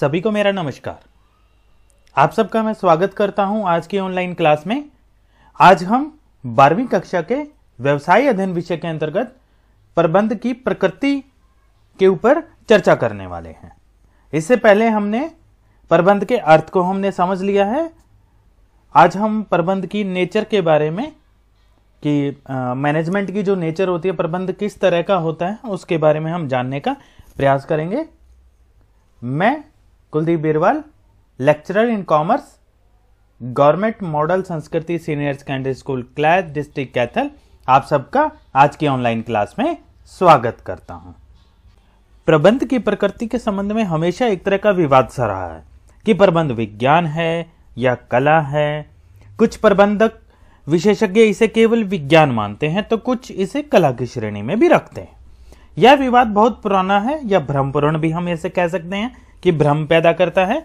सभी को मेरा नमस्कार। आप सबका मैं स्वागत करता हूँ आज की ऑनलाइन क्लास में। आज हम बारहवीं कक्षा के व्यवसाय अध्ययन विषय के अंतर्गत प्रबंध की प्रकृति के ऊपर चर्चा करने वाले हैं। इससे पहले हमने प्रबंध के अर्थ को हमने समझ लिया है। आज हम प्रबंध की नेचर के बारे में, कि मैनेजमेंट की जो नेचर होती है, प्रबंध किस तरह का होता है, उसके बारे में हम जानने का प्रयास करेंगे। मैं Kuldeep Birwal lecturer in commerce government model Sanskriti senior secondary school क्लैद district Kaithal आप सबका आज की ऑनलाइन क्लास में स्वागत करता हूँ। प्रबंध की प्रकृति के संबंध में हमेशा एक तरह का विवाद सा रहा है कि प्रबंध विज्ञान है या कला है। कुछ प्रबंधक विशेषज्ञ इसे केवल विज्ञान मानते हैं तो कुछ इसे कला की श्रेणी में भी रखते हैं। यह विवाद बहुत पुराना है या भ्रमपूर्ण भी हम इसे कह सकते हैं। कि भ्रम पैदा करता है।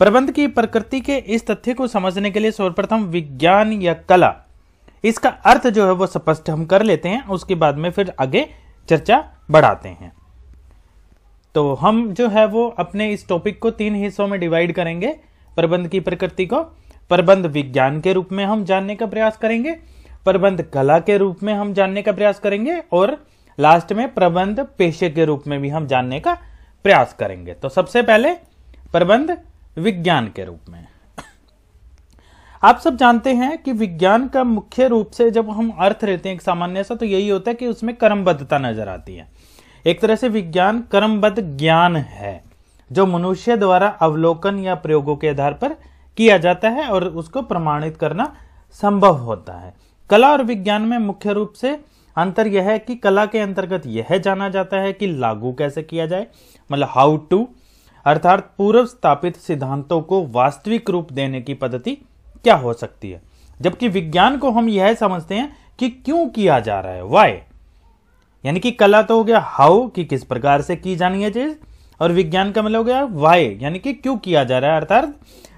प्रबंध की प्रकृति के इस तथ्य को समझने के लिए सर्वप्रथम विज्ञान या कला। इसका अर्थ जो है वो स्पष्ट हम कर लेते हैं, उसके बाद में फिर आगे चर्चा बढ़ाते हैं। तो हम जो है वो अपने इस टॉपिक को तीन हिस्सों में डिवाइड करेंगे, प्रबंध की प्रकृति को। प्रबंध विज्ञान के रूप में हम जानने का प्रयास करेंगे, प्रबंध कला के रूप में हम जानने का प्रयास करेंगे, और लास्ट में प्रबंध पेशे के रूप में भी हम जानने का प्रयास करेंगे। तो सबसे पहले प्रबंध विज्ञान के रूप में। आप सब जानते हैं कि विज्ञान का मुख्य रूप से जब हम अर्थ लेते हैं सामान्य सा तो यही होता है कि उसमें कर्मबद्धता नज़र आती है। एक तरह से विज्ञान कर्मबद्ध ज्ञान है, जो मनुष्य द्वारा अवलोकन या प्रयोगों के आधार पर किया जाता है और उसको प्रमाणित करना संभव होता है। कला और विज्ञान में मुख्य रूप से अंतर यह है कि कला के अंतर्गत यह जाना जाता है कि लागू कैसे किया जाए मतलब हाउ टू अर्थात पूर्व स्थापित सिद्धांतों को वास्तविक रूप देने की पद्धति क्या हो सकती है। जबकि विज्ञान को हम यह समझते हैं कि क्यों किया जा रहा है वाई यानी कि कला तो हो गया हाउ कि किस प्रकार से की जानी है चीज़, और विज्ञान का मतलब हो गया वाई यानी कि क्यों किया जा रहा है, अर्थात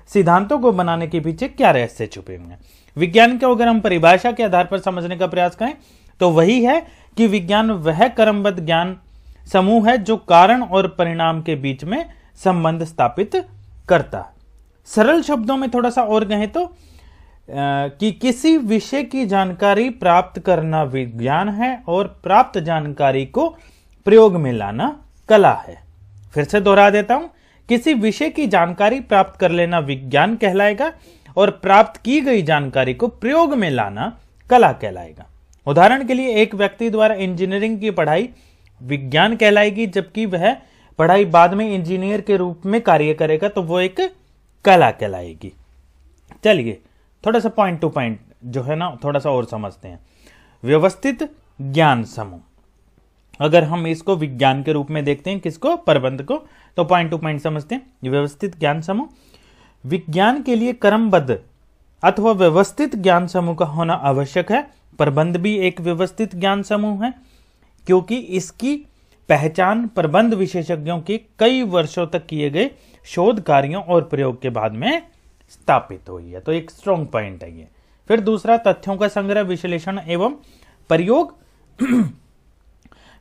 सिद्धांतों को बनाने के पीछे क्या रहस्य छुपे हुए हैं। विज्ञान को अगर हम परिभाषा के आधार पर समझने का प्रयास करें तो वही है कि विज्ञान वह क्रमबद्ध ज्ञान समूह है जो कारण और परिणाम के बीच में संबंध स्थापित करता सरल शब्दों में थोड़ा सा और कहें तो कि किसी विषय की जानकारी प्राप्त करना विज्ञान है और प्राप्त जानकारी को प्रयोग में लाना कला है। फिर से दोहरा देता हूँ, किसी विषय की जानकारी प्राप्त कर लेना विज्ञान कहलाएगा और प्राप्त की गई जानकारी को प्रयोग में लाना कला कहलाएगा। उदाहरण के लिए एक व्यक्ति द्वारा इंजीनियरिंग की पढ़ाई विज्ञान कहलाएगी, जबकि वह पढ़ाई बाद में इंजीनियर के रूप में कार्य करेगा तो वो एक कला कहलाएगी। चलिए, थोड़ा सा पॉइंट टू पॉइंट जो है ना, थोड़ा सा और समझते हैं। व्यवस्थित ज्ञान समूह। अगर हम इसको विज्ञान के रूप में देखते हैं, किसको? प्रबंध को। तो पॉइंट टू पॉइंट समझते हैं। व्यवस्थित ज्ञान समूह। विज्ञान के लिए क्रमबद्ध अथवा व्यवस्थित ज्ञान समूह का होना आवश्यक है। प्रबंध भी एक व्यवस्थित ज्ञान समूह है, क्योंकि इसकी पहचान प्रबंध विशेषज्ञों के कई वर्षों तक किए गए शोध कार्यों और प्रयोग के बाद में स्थापित हुई है। तो एक स्ट्रॉन्ग पॉइंट है ये। फिर दूसरा, तथ्यों का संग्रह, विश्लेषण एवं प्रयोग।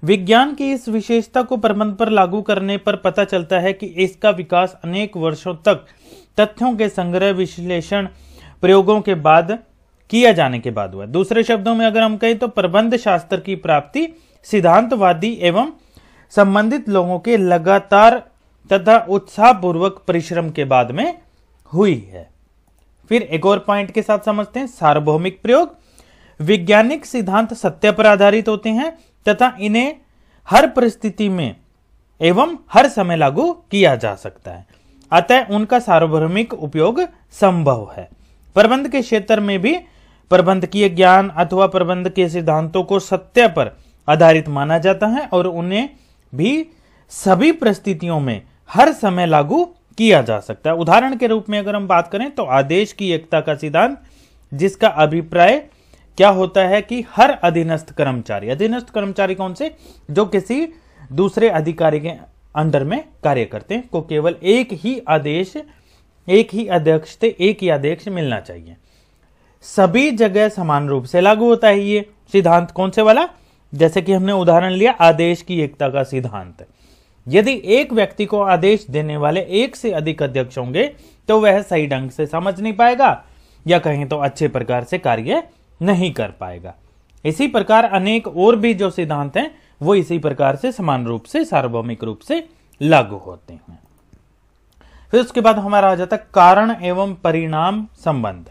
विज्ञान की इस विशेषता को प्रबंध पर लागू करने पर पता चलता है कि इसका विकास अनेक वर्षों तक तथ्यों के संग्रह, विश्लेषण, प्रयोगों के बाद किया जाने के बाद हुआ दूसरे शब्दों में अगर हम कहें तो प्रबंध शास्त्र की प्राप्ति, सिद्धांतवादी एवं संबंधित लोगों के लगातार तथा उत्साहपूर्वक परिश्रम के बाद में हुई है। फिर एक और पॉइंट के साथ समझते हैं, सार्वभौमिक प्रयोग। वैज्ञानिक सिद्धांत सत्य पर आधारित होते हैं तथा इन्हें हर परिस्थिति में एवं हर समय लागू किया जा सकता है। अतः उनका सार्वभौमिक उपयोग संभव है। प्रबंध के क्षेत्र में भी प्रबंधकीय ज्ञान अथवा प्रबंध के सिद्धांतों को सत्य पर आधारित माना जाता है और उन्हें भी सभी परिस्थितियों में हर समय लागू किया जा सकता है। उदाहरण के रूप में अगर हम बात करें तो आदेश की एकता का सिद्धांत, जिसका अभिप्राय क्या होता है कि हर अधीनस्थ कर्मचारी अधीनस्थ कर्मचारी कौन से? जो किसी दूसरे अधिकारी के अंडर में कार्य करते हैं, को केवल एक ही आदेश, एक ही अध्यक्ष से एक ही आदेश मिलना चाहिए। सभी जगह समान रूप से लागू होता है ये सिद्धांत कौन से वाला? जैसे कि हमने उदाहरण लिया, आदेश की एकता का सिद्धांत। यदि एक व्यक्ति को आदेश देने वाले एक से अधिक अध्यक्ष होंगे तो वह सही ढंग से समझ नहीं पाएगा, या कहीं तो अच्छे प्रकार से कार्य नहीं कर पाएगा। इसी प्रकार अनेक और भी जो सिद्धांत हैं, वो इसी प्रकार से समान रूप से, सार्वभौमिक रूप से लागू होते हैं। फिर उसके बाद हमारा आ जाता है कारण एवं परिणाम संबंध।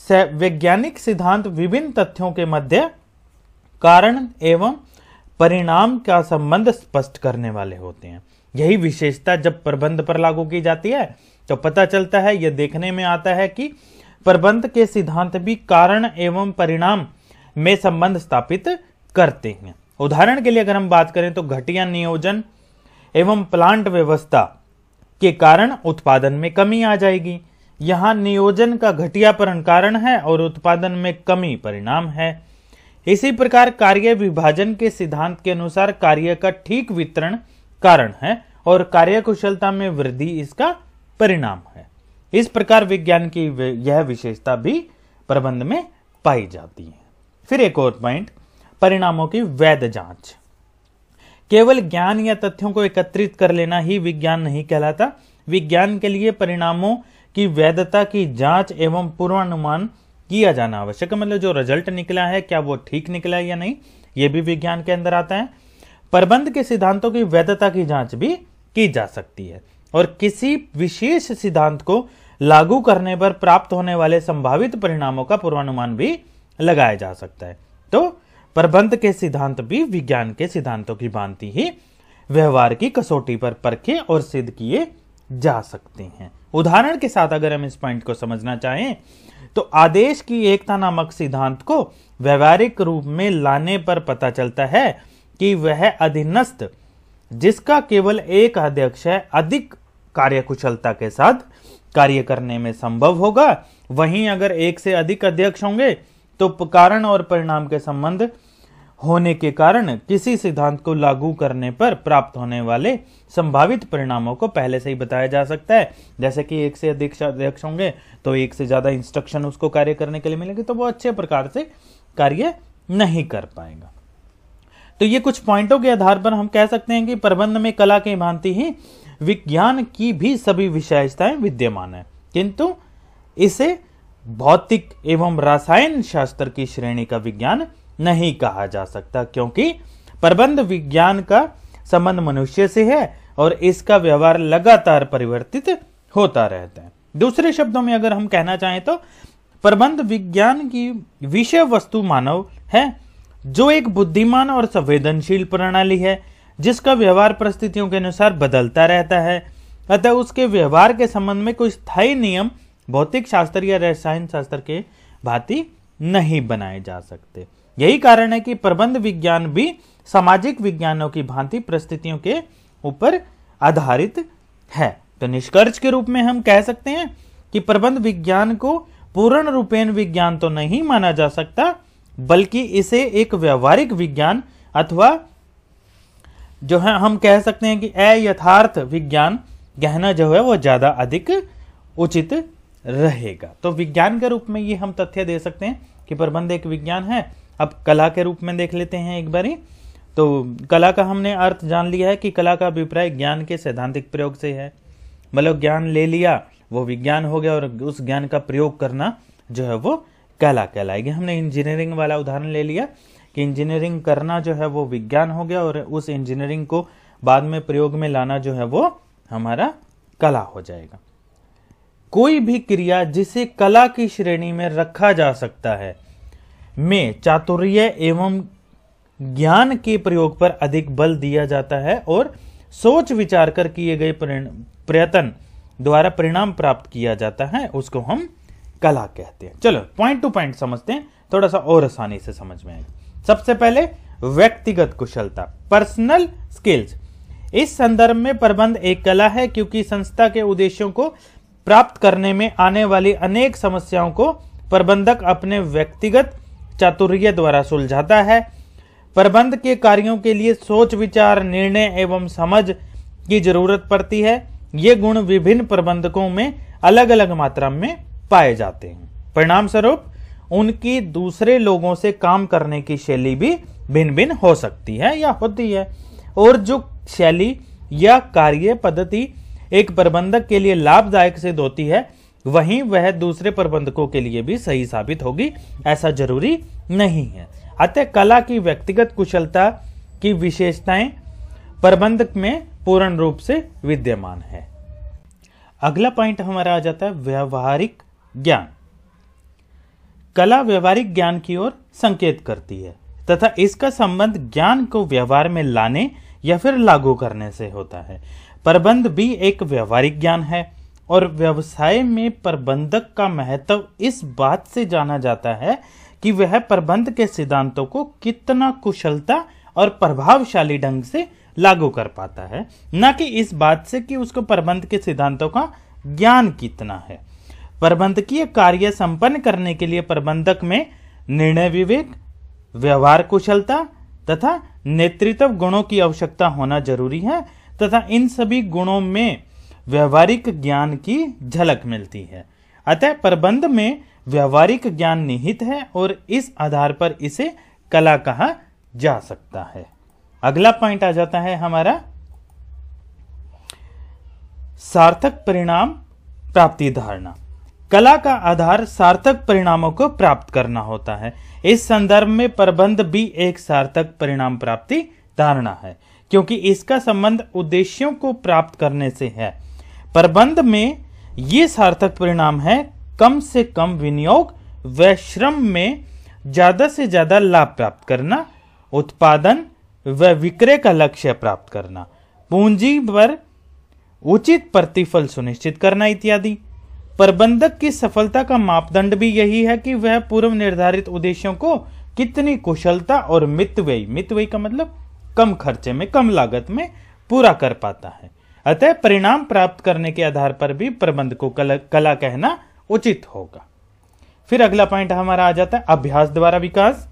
वैज्ञानिक सिद्धांत विभिन्न तथ्यों के मध्य कारण एवं परिणाम का संबंध स्पष्ट करने वाले होते हैं। यही विशेषता जब प्रबंध पर लागू की जाती है तो पता चलता है, यह देखने में आता है कि प्रबंध के सिद्धांत भी कारण एवं परिणाम में संबंध स्थापित करते हैं। उदाहरण के लिए अगर हम बात करें तो घटिया नियोजन एवं प्लांट व्यवस्था के कारण उत्पादन में कमी आ जाएगी। यहाँ नियोजन का घटियापरण कारण है और उत्पादन में कमी परिणाम है। इसी प्रकार कार्य विभाजन के सिद्धांत के अनुसार कार्य का ठीक वितरण कारण है और कार्य कुशलता में वृद्धि इसका परिणाम है। इस प्रकार विज्ञान की यह विशेषता भी प्रबंध में पाई जाती है। फिर एक और पॉइंट, परिणामों की वैध जाँच। केवल ज्ञान या तथ्यों को एकत्रित कर लेना ही विज्ञान नहीं कहलाता। विज्ञान के लिए परिणामों की वैधता की जाँच एवं पूर्वानुमान किया जाना आवश्यक है। मतलब जो रिज़ल्ट निकला है, क्या वो ठीक निकला है या नहीं, ये भी विज्ञान के अंदर आता है। प्रबंध के सिद्धांतों की वैधता की जाँच भी की जा सकती है और किसी विशेष सिद्धांत को लागू करने पर प्राप्त होने वाले संभावित परिणामों का पूर्वानुमान भी लगाया जा सकता है। तो प्रबंध के सिद्धांत भी विज्ञान के सिद्धांतों की भांति ही व्यवहार की कसौटी पर परखे और सिद्ध किए जा सकते हैं। उदाहरण के साथ अगर हम इस पॉइंट को समझना चाहें तो आदेश की एकता नामक सिद्धांत को व्यवहारिक रूप में लाने पर पता चलता है कि वह अधीनस्थ, जिसका केवल एक अध्यक्ष है, अधिक कार्यकुशलता के साथ कार्य करने में संभव होगा। वहीं अगर एक से अधिक अध्यक्ष होंगे तो कारण और परिणाम के संबंध होने के कारण किसी सिद्धांत को लागू करने पर प्राप्त होने वाले संभावित परिणामों को पहले से ही बताया जा सकता है। जैसे कि एक से अधिक अध्यक्ष होंगे तो एक से ज़्यादा इंस्ट्रक्शन उसको कार्य करने के लिए मिलेंगे तो वो अच्छे प्रकार से कार्य नहीं कर पाएगा। तो ये कुछ पॉइंटों के आधार पर हम कह सकते हैं कि प्रबंध में कला के भांति ही विज्ञान की भी सभी विशेषताएँ विद्यमान है। किंतु इसे भौतिक एवं रसायन शास्त्र की श्रेणी का विज्ञान नहीं कहा जा सकता, क्योंकि प्रबंध विज्ञान का संबंध मनुष्य से है और इसका व्यवहार लगातार परिवर्तित होता रहता है। दूसरे शब्दों में अगर हम कहना चाहें तो प्रबंध विज्ञान की विषय वस्तु मानव है, जो एक बुद्धिमान और संवेदनशील प्रणाली है, जिसका व्यवहार परिस्थितियों के अनुसार बदलता रहता है। अतः उसके व्यवहार के संबंध में कोई स्थायी नियम, भौतिक शास्त्र या रसायन शास्त्र के भांति नहीं बनाए जा सकते। यही कारण है कि प्रबंध विज्ञान भी सामाजिक विज्ञानों की भांति परिस्थितियों के ऊपर आधारित है। तो निष्कर्ष के रूप में हम कह सकते हैं कि प्रबंध विज्ञान को पूर्ण रूपेण विज्ञान तो नहीं माना जा सकता, बल्कि इसे एक व्यवहारिक विज्ञान अथवा जो है, हम कह सकते हैं कि अयथार्थ विज्ञान, गहना जो है, वो ज़्यादा अधिक उचित रहेगा। तो विज्ञान के रूप में ये हम तथ्य दे सकते हैं कि प्रबंध एक विज्ञान है। अब कला के रूप में देख लेते हैं एक बारी। तो कला का हमने अर्थ जान लिया है कि कला का अभिप्राय ज्ञान के सैद्धांतिक प्रयोग से है। मतलब ज्ञान ले लिया, वो विज्ञान हो गया और उस ज्ञान का प्रयोग करना जो है वो कला कहलाएगी। हमने इंजीनियरिंग वाला उदाहरण ले लिया कि इंजीनियरिंग करना जो है वो विज्ञान हो गया और उस इंजीनियरिंग को बाद में प्रयोग में लाना जो है वो हमारा कला हो जाएगा। कोई भी क्रिया जिसे कला की श्रेणी में रखा जा सकता है। में चातुर्य एवं ज्ञान के प्रयोग पर अधिक बल दिया जाता है और सोच विचार कर किए गए प्रयत्न द्वारा परिणाम प्राप्त किया जाता है, उसको हम कला कहते हैं। चलो पॉइंट टू पॉइंट समझते हैं। थोड़ा सा और आसानी से समझ में आएगा। सबसे पहले व्यक्तिगत कुशलता पर्सनल स्किल्स इस संदर्भ में प्रबंध एक कला है, क्योंकि संस्था के उद्देश्यों को प्राप्त करने में आने वाली अनेक समस्याओं को प्रबंधक अपने व्यक्तिगत चातुर्य द्वारा सुलझाता है। प्रबंध के कार्यों के लिए सोच, विचार, निर्णय एवं समझ की ज़रूरत पड़ती है। ये गुण विभिन्न प्रबंधकों में अलग अलग मात्रा में पाए जाते हैं। परिणाम स्वरूप उनकी दूसरे लोगों से काम करने की शैली भी भिन्न भिन्न हो सकती है या होती है और जो शैली या कार्य पद्धति एक प्रबंधक के लिए लाभदायक सिद्ध होती है, वहीं वह दूसरे प्रबंधकों के लिए भी सही साबित होगी, ऐसा ज़रूरी नहीं है। अतः कला की व्यक्तिगत कुशलता की विशेषताएँ प्रबंधक में पूर्ण रूप से विद्यमान है। अगला पॉइंट हमारा आ जाता है व्यवहारिक ज्ञान। कला व्यवहारिक ज्ञान की ओर संकेत करती है, तथा इसका संबंध ज्ञान को व्यवहार में लाने या फिर लागू करने से होता है। प्रबंध भी एक व्यवहारिक ज्ञान है और व्यवसाय में प्रबंधक का महत्व इस बात से जाना जाता है कि वह प्रबंध के सिद्धांतों को कितना कुशलता और प्रभावशाली ढंग से लागू कर पाता है। न कि इस बात से कि उसको प्रबंध के सिद्धांतों का ज्ञान कितना है। प्रबंधकीय कार्य संपन्न करने के लिए प्रबंधक में निर्णय विवेक, व्यवहार कुशलता तथा नेतृत्व गुणों की आवश्यकता होना ज़रूरी है। तथा इन सभी गुणों में व्यवहारिक ज्ञान की झलक मिलती है। अतः प्रबंध में व्यवहारिक ज्ञान निहित है और इस आधार पर इसे कला कहा जा सकता है। अगला पॉइंट आ जाता है हमारा, सार्थक परिणाम प्राप्ति धारणा। कला का आधार सार्थक परिणामों को प्राप्त करना होता है। इस संदर्भ में प्रबंध भी एक सार्थक परिणाम प्राप्ति धारणा है। क्योंकि इसका संबंध उद्देश्यों को प्राप्त करने से है। प्रबंध में ये सार्थक परिणाम है, कम से कम विनियोग व श्रम में ज़्यादा से ज़्यादा लाभ प्राप्त करना, उत्पादन व विक्रय का लक्ष्य प्राप्त करना, पूंजी पर उचित प्रतिफल सुनिश्चित करना इत्यादि। प्रबंधक की सफलता का मापदंड भी यही है कि वह पूर्व निर्धारित उद्देश्यों को कितनी कुशलता और मितव्ययी मितव्ययी का मतलब कम खर्चे में कम लागत में पूरा कर पाता है। अतः परिणाम प्राप्त करने के आधार पर भी प्रबंध को कला, कला कहना उचित होगा। फिर अगला पॉइंट हमारा आ जाता है अभ्यास द्वारा विकास।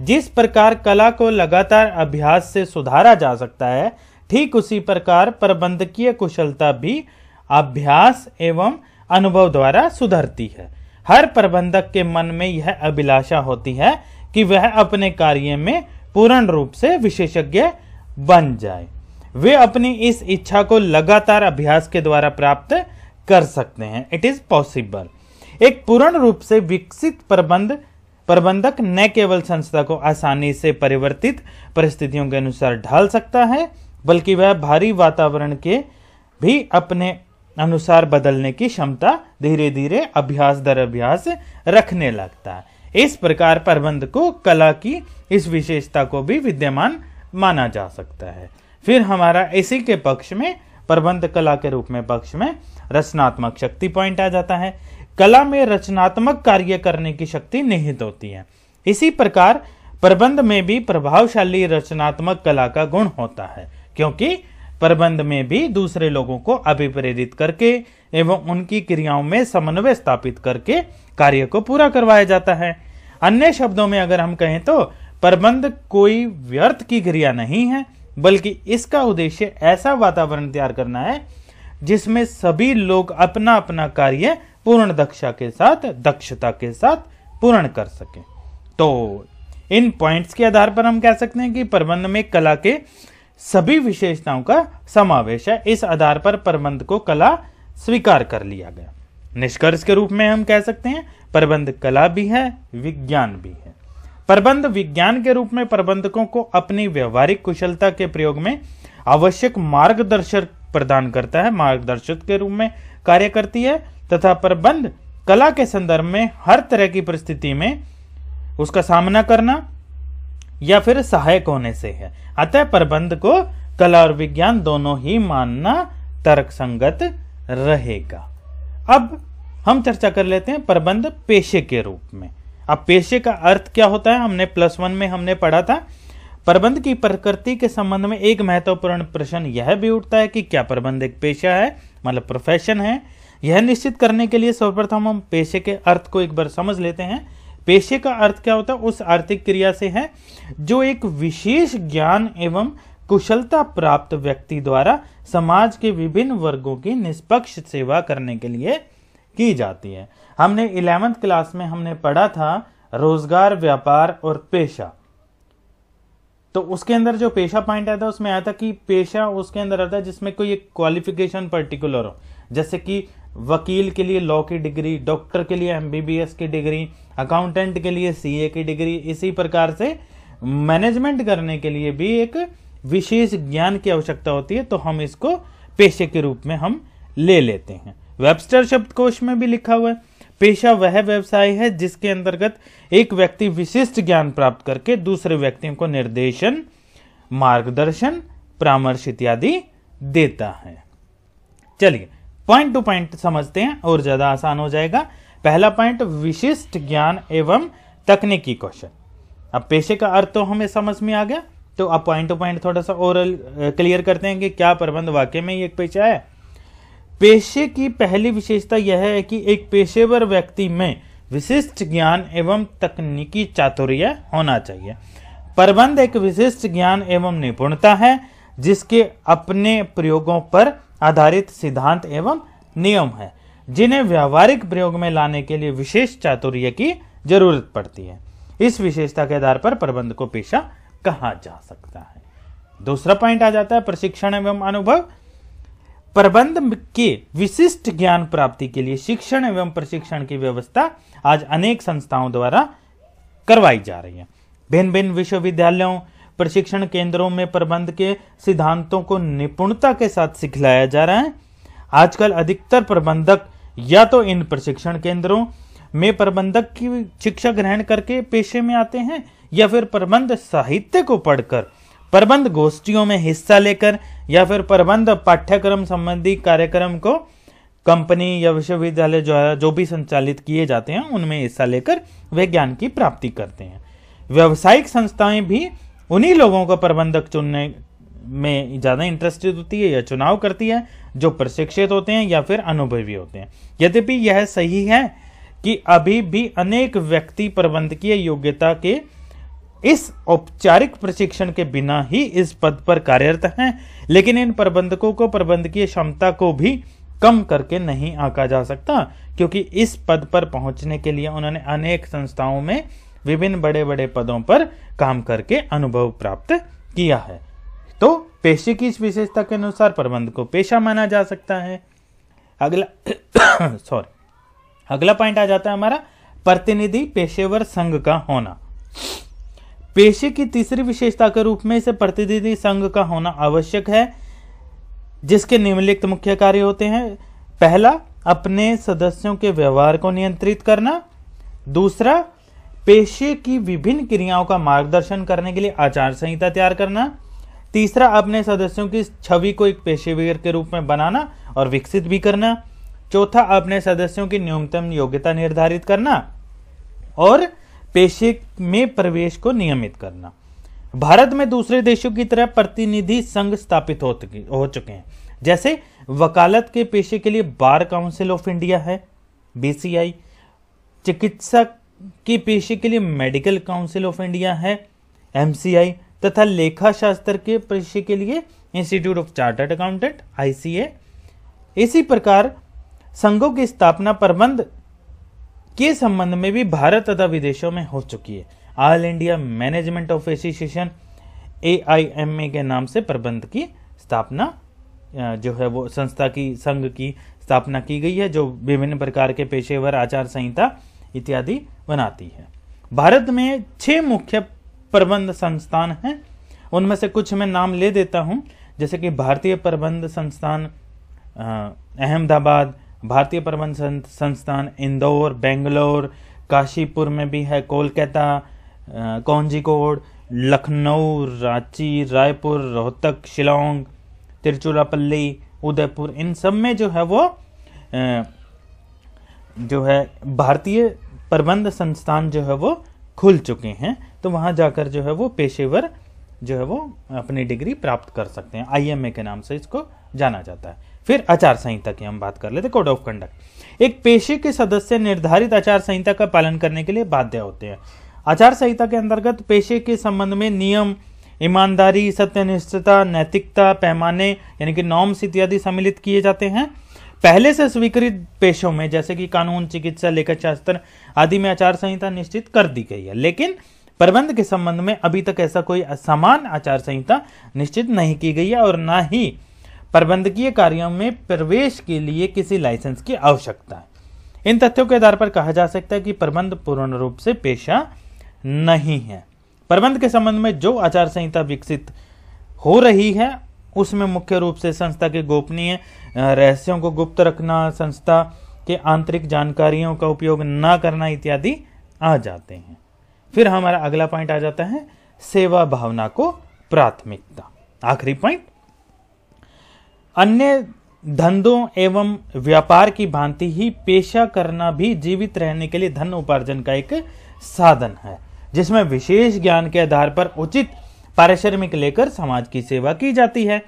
जिस प्रकार कला को लगातार अभ्यास से सुधारा जा सकता है ठीक उसी प्रकार प्रबंधकीय कुशलता भी अभ्यास एवं अनुभव द्वारा सुधरती है। हर प्रबंधक के मन में यह अभिलाषा होती है कि वह अपने कार्य में पूर्ण रूप से विशेषज्ञ बन जाए। वे अपनी इस इच्छा को लगातार अभ्यास के द्वारा प्राप्त कर सकते हैं। इट इज़ पॉसिबल एक पूर्ण रूप से विकसित प्रबंध, प्रबंधक न केवल संस्था को आसानी से परिवर्तित परिस्थितियों के अनुसार ढाल सकता है, बल्कि वह भारी वातावरण के भी अपने अनुसार बदलने की क्षमता धीरे धीरे अभ्यास दर अभ्यास रखने लगता है। इस प्रकार प्रबंध को, कला की इस विशेषता को भी विद्यमान माना जा सकता है। फिर हमारा इसी के पक्ष में, प्रबंध कला के रूप में पक्ष में, रचनात्मक शक्ति पॉइंट आ जाता है। कला में रचनात्मक कार्य करने की शक्ति निहित होती है। इसी प्रकार, प्रबंध में भी प्रभावशाली रचनात्मक कला का गुण होता है, क्योंकि प्रबंध में भी दूसरे लोगों को अभिप्रेरित करके एवं उनकी क्रियाओं में समन्वय स्थापित करके कार्य को पूरा करवाया जाता है। अन्य शब्दों में अगर हम कहें तो प्रबंध कोई व्यर्थ की क्रिया नहीं है, बल्कि इसका उद्देश्य ऐसा वातावरण तैयार करना है, जिसमें सभी लोग अपना अपना कार्य पूर्ण दक्षा के साथ, दक्षता के साथ पूर्ण कर सके। तो इन पॉइंट्स के आधार पर हम कह सकते हैं कि प्रबंध में कला के सभी विशेषताओं का समावेश है। इस आधार पर प्रबंध को कला स्वीकार कर लिया गया। निष्कर्ष के रूप में हम कह सकते हैं प्रबंध कला भी है, विज्ञान भी है। प्रबंध विज्ञान के रूप में प्रबंधकों को अपनी व्यवहारिक कुशलता के प्रयोग में आवश्यक मार्गदर्शक प्रदान करता है मार्गदर्शक के रूप में कार्य करती है, तथा प्रबंध कला के संदर्भ में हर तरह की परिस्थिति में उसका सामना करना या फिर सहायक होने से है। अतः प्रबंध को कला और विज्ञान दोनों ही मानना तर्क संगत रहेगा। अब हम चर्चा कर लेते हैं प्रबंध पेशे के रूप में। अब पेशे का अर्थ क्या होता है? हमने प्लस वन में हमने पढ़ा था। प्रबंध की प्रकृति के संबंध में एक महत्वपूर्ण प्रश्न यह भी उठता है कि क्या प्रबंध एक पेशा है? मतलब प्रोफेशन है। यह निश्चित करने के लिए सर्वप्रथम हम पेशे के अर्थ को एक बार समझ लेते हैं। पेशे का अर्थ क्या होता है? उस आर्थिक क्रिया से है, जो एक विशेष ज्ञान एवं कुशलता प्राप्त व्यक्ति द्वारा समाज के विभिन्न वर्गों की निष्पक्ष सेवा करने के लिए की जाती है। हमने इलेवेंथ क्लास में हमने पढ़ा था रोज़गार, व्यापार और पेशा। तो उसके अंदर जो पेशा पॉइंट आया था, उसमें आया था कि पेशा उसके अंदर आता है जिसमें कोई एक क्वालिफिकेशन पर्टिकुलर हो। जैसे कि वकील के लिए लॉ की डिग्री डॉक्टर के लिए एमबीबीएस की डिग्री अकाउंटेंट के लिए सीए की डिग्री इसी प्रकार से मैनेजमेंट करने के लिए भी एक विशेष ज्ञान की आवश्यकता होती है तो हम इसको पेशे के रूप में हम ले लेते हैं। वेबस्टर शब्दकोश में भी लिखा हुआ है। पेशा वह व्यवसाय है जिसके अंतर्गत एक व्यक्ति विशिष्ट ज्ञान प्राप्त करके दूसरे व्यक्तियों को निर्देशन, मार्गदर्शन परामर्श इत्यादि देता है। चलिए पॉइंट टू पॉइंट समझते हैं और ज़्यादा आसान हो जाएगा। पहला पॉइंट विशिष्ट ज्ञान एवं तकनीकी कौशल। अब पेशे का अर्थ तो हमें समझ में आ गया तो अब पॉइंट टू पॉइंट थोड़ा सा और क्लियर करते हैं कि क्या प्रबंध वाक्य में एक पेशा है। पेशे की पहली विशेषता यह है कि एक पेशेवर व्यक्ति में विशिष्ट ज्ञान एवं तकनीकी चातुर्य होना चाहिए। प्रबंध एक विशिष्ट ज्ञान एवं निपुणता है, जिसके अपने प्रयोगों पर आधारित सिद्धांत एवं नियम है, जिन्हें व्यावहारिक प्रयोग में लाने के लिए विशेष चातुर्य की ज़रूरत पड़ती है। इस विशेषता के आधार पर प्रबंध को पेशा कहा जा सकता है। दूसरा पॉइंट आ जाता है, प्रशिक्षण एवं अनुभव। प्रबंध के विशिष्ट ज्ञान प्राप्ति के लिए शिक्षण एवं प्रशिक्षण की व्यवस्था आज अनेक संस्थाओं द्वारा करवाई जा रही है। भिन्न भिन्न विश्वविद्यालयों, प्रशिक्षण केंद्रों में प्रबंध के सिद्धांतों को निपुणता के साथ सिखलाया जा रहा है। आजकल अधिकतर प्रबंधक या तो इन प्रशिक्षण केंद्रों में प्रबंधक की शिक्षा ग्रहण करके पेशे में आते हैं या फिर प्रबंध साहित्य को पढ़कर प्रबंध गोष्ठियों में हिस्सा लेकर या फिर प्रबंध पाठ्यक्रम संबंधी कार्यक्रम को कंपनी या विश्वविद्यालय द्वारा जो भी संचालित किए जाते हैं, उनमें हिस्सा लेकर वे ज्ञान की प्राप्ति करते हैं। व्यवसायिक संस्थाएँ भी उन्हीं लोगों को प्रबंधक चुनने में ज़्यादा इंटरेस्टेड होती है या चुनाव करती है, जो प्रशिक्षित होते हैं या फिर अनुभवी होते हैं। यद्यपि यह सही है कि अभी भी अनेक व्यक्ति प्रबंधकीय योग्यता के इस औपचारिक प्रशिक्षण के बिना ही इस पद पर कार्यरत हैं, लेकिन इन प्रबंधकों को प्रबंधकीय क्षमता को भी कम करके नहीं आंका जा सकता, क्योंकि इस पद पर पहुँचने के लिए उन्होंने अनेक संस्थाओं में विभिन्न बड़े बड़े पदों पर काम करके अनुभव प्राप्त किया है। तो पेशे की इस विशेषता के अनुसार प्रबंध को पेशा माना जा सकता है। अगला सॉरी अगला पॉइंट आ जाता है हमारा प्रतिनिधि पेशेवर संघ का होना। पेशे की तीसरी विशेषता के रूप में इसे प्रतिनिधि संघ का होना आवश्यक है, जिसके निम्नलिखित मुख्य कार्य होते हैं। पहला, अपने सदस्यों के व्यवहार को नियंत्रित करना। दूसरा, पेशे की विभिन्न क्रियाओं का मार्गदर्शन करने के लिए आचार संहिता तैयार करना। तीसरा, अपने सदस्यों की छवि को एक पेशेवर के रूप में बनाना और विकसित भी करना। चौथा, अपने सदस्यों की न्यूनतम योग्यता निर्धारित करना। और पेशे में प्रवेश को नियमित करना। भारत में दूसरे देशों की तरह प्रतिनिधि संघ स्थापित हो, चुके हैं। जैसे वकालत के पेशे के लिए बार काउंसिल ऑफ़ इंडिया है बीसीआई चिकित्सक के पेशे के लिए मेडिकल काउंसिल ऑफ़ इंडिया है एमसीआई तथा लेखा शास्त्र के पेशे के लिए institute of chartered accountant ICA इसी प्रकार संघों की स्थापना प्रबंध के संबंध में भी भारत तथा विदेशों में हो चुकी है। All India management of association AIMA के नाम से प्रबंध की स्थापना जो है वो संस्था की, संघ की स्थापना की गई है, जो विभिन्न प्रकार के पेशेवर आचार संहिता इत्यादि बनाती है। भारत में छह मुख्य प्रबंध संस्थान हैं। उनमें से कुछ मैं नाम ले देता हूँ। जैसे कि भारतीय प्रबंध संस्थान अहमदाबाद भारतीय प्रबंध संस्थान इंदौर, बेंगलोर, काशीपुर में भी है, कोलकाता कौंजीकोड, लखनऊ, रांची, रायपुर, रोहतक, शिलोंग, तिरुचिरापल्ली, उदयपुर, इन सब में जो है वो जो है भारतीय प्रबंध संस्थान जो है वो खुल चुके हैं तो वहाँ जाकर जो है वो पेशेवर जो है वो अपनी डिग्री प्राप्त कर सकते हैं। आईएमए के नाम से इसको जाना जाता है। फिर आचार संहिता की हम बात कर लेते कोड ऑफ़ कंडक्ट एक पेशे के सदस्य निर्धारित आचार संहिता का पालन करने के लिए बाध्य होते हैं। आचार संहिता के अंतर्गत पेशे के संबंध में नियम, ईमानदारी, सत्यनिष्ठता, नैतिकता, पैमाने, यानी कि नॉर्म्स इत्यादि सम्मिलित किए जाते हैं। पहले से स्वीकृत पेशों में, जैसे कि कानून, चिकित्सा लेखा शास्त्र आदि में आचार संहिता निश्चित कर दी गई है। लेकिन प्रबंध के संबंध में अभी तक ऐसा कोई समान आचार संहिता निश्चित नहीं की गई है और ना ही प्रबंधकीय कार्यों में प्रवेश के लिए किसी लाइसेंस की आवश्यकता है। इन तथ्यों के आधार पर कहा जा सकता है कि प्रबंध पूर्ण रूप से पेशा नहीं है। प्रबंध के संबंध में जो आचार संहिता विकसित हो रही है, उसमें मुख्य रूप से संस्था के गोपनीय रहस्यों को गुप्त रखना, संस्था के आंतरिक जानकारियों का उपयोग न करना इत्यादि आ जाते हैं। फिर हमारा अगला पॉइंट आ जाता है, सेवा भावना को प्राथमिकता। आखिरी पॉइंट अन्य धंधों एवं व्यापार की भांति ही पेशा करना भी जीवित रहने के लिए धन उपार्जन का एक साधन है, जिसमें विशेष ज्ञान के आधार पर उचित पारिश्रमिक लेकर समाज की सेवा की जाती है।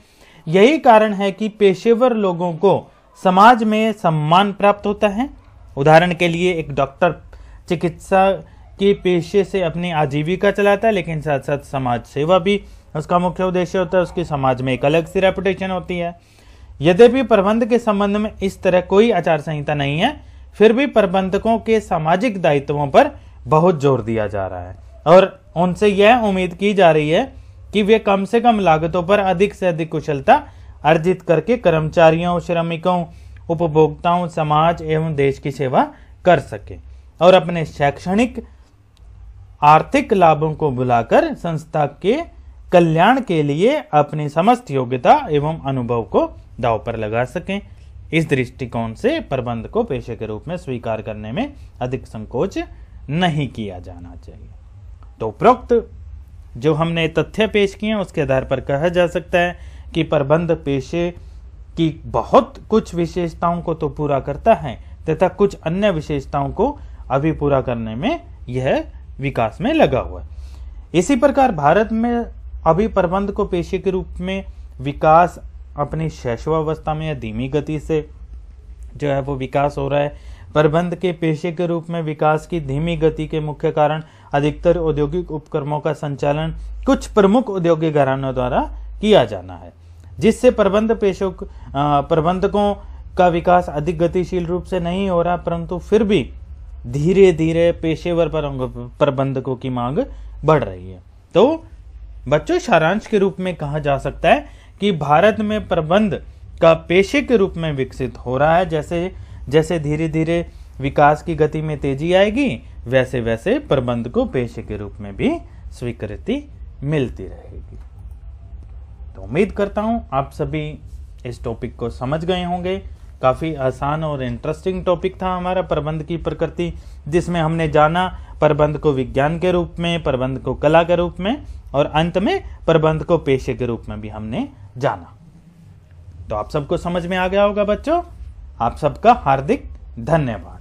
यही कारण है कि पेशेवर लोगों को समाज में सम्मान प्राप्त होता है। उदाहरण के लिए एक डॉक्टर, चिकित्सा के पेशे से अपनी आजीविका चलाता है, लेकिन साथ साथ समाज सेवा भी, उसका मुख्य उद्देश्य होता है, उसकी समाज में एक अलग सी रेपुटेशन होती है। यद्यपि प्रबंध के संबंध में इस तरह कोई आचार संहिता नहीं है, फिर भी प्रबंधकों के सामाजिक दायित्वों पर बहुत ज़ोर दिया जा रहा है। और उनसे यह उम्मीद की जा रही है कि वे कम से कम लागतों पर अधिक से अधिक कुशलता अर्जित करके कर्मचारियों, श्रमिकों, उपभोक्ताओं, समाज एवं देश की सेवा कर सके और अपने शैक्षणिक आर्थिक लाभों को बुलाकर संस्था के कल्याण के लिए अपनी समस्त योग्यता एवं अनुभव को दाव पर लगा सकें। इस दृष्टिकोण से प्रबंध को पेशे के रूप में स्वीकार करने में अधिक संकोच नहीं किया जाना चाहिए। तो उपरोक्त जो हमने तथ्य पेश किए उसके आधार पर कहा जा सकता है कि प्रबंध पेशे की बहुत कुछ विशेषताओं को तो पूरा करता है, तथा कुछ अन्य विशेषताओं को अभी पूरा करने में यह विकास में लगा हुआ है। इसी प्रकार भारत में अभी प्रबंध को पेशे के रूप में विकास अपनी शैशवावस्था में या धीमी गति से जो है वो विकास हो रहा है। प्रबंध के पेशे के रूप में विकास की धीमी गति के मुख्य कारण अधिकतर औद्योगिक उपक्रमों का संचालन कुछ प्रमुख औद्योगिक घरानों द्वारा किया जाना है, जिससे प्रबंध पेशों प्रबंधकों का विकास अधिक गतिशील रूप से नहीं हो रहा, परंतु फिर भी धीरे धीरे पेशेवर प्रबंधकों की मांग बढ़ रही है। तो बच्चों, सारांश के रूप में कहा जा सकता है कि भारत में प्रबंध का पेशे के रूप में विकसित हो रहा है। जैसे जैसे धीरे धीरे विकास की गति में तेज़ी आएगी, वैसे वैसे प्रबंध को पेशे के रूप में भी स्वीकृति मिलती रहेगी। तो उम्मीद करता हूँ आप सभी इस टॉपिक को समझ गए होंगे। काफ़ी आसान और इंटरेस्टिंग टॉपिक था हमारा प्रबंध की प्रकृति, जिसमें हमने जाना प्रबंध को विज्ञान के रूप में, प्रबंध को कला के रूप में, और अंत में प्रबंध को पेशे के रूप में भी हमने जाना। तो आप सबको समझ में आ गया होगा बच्चों? आप सबका हार्दिक धन्यवाद।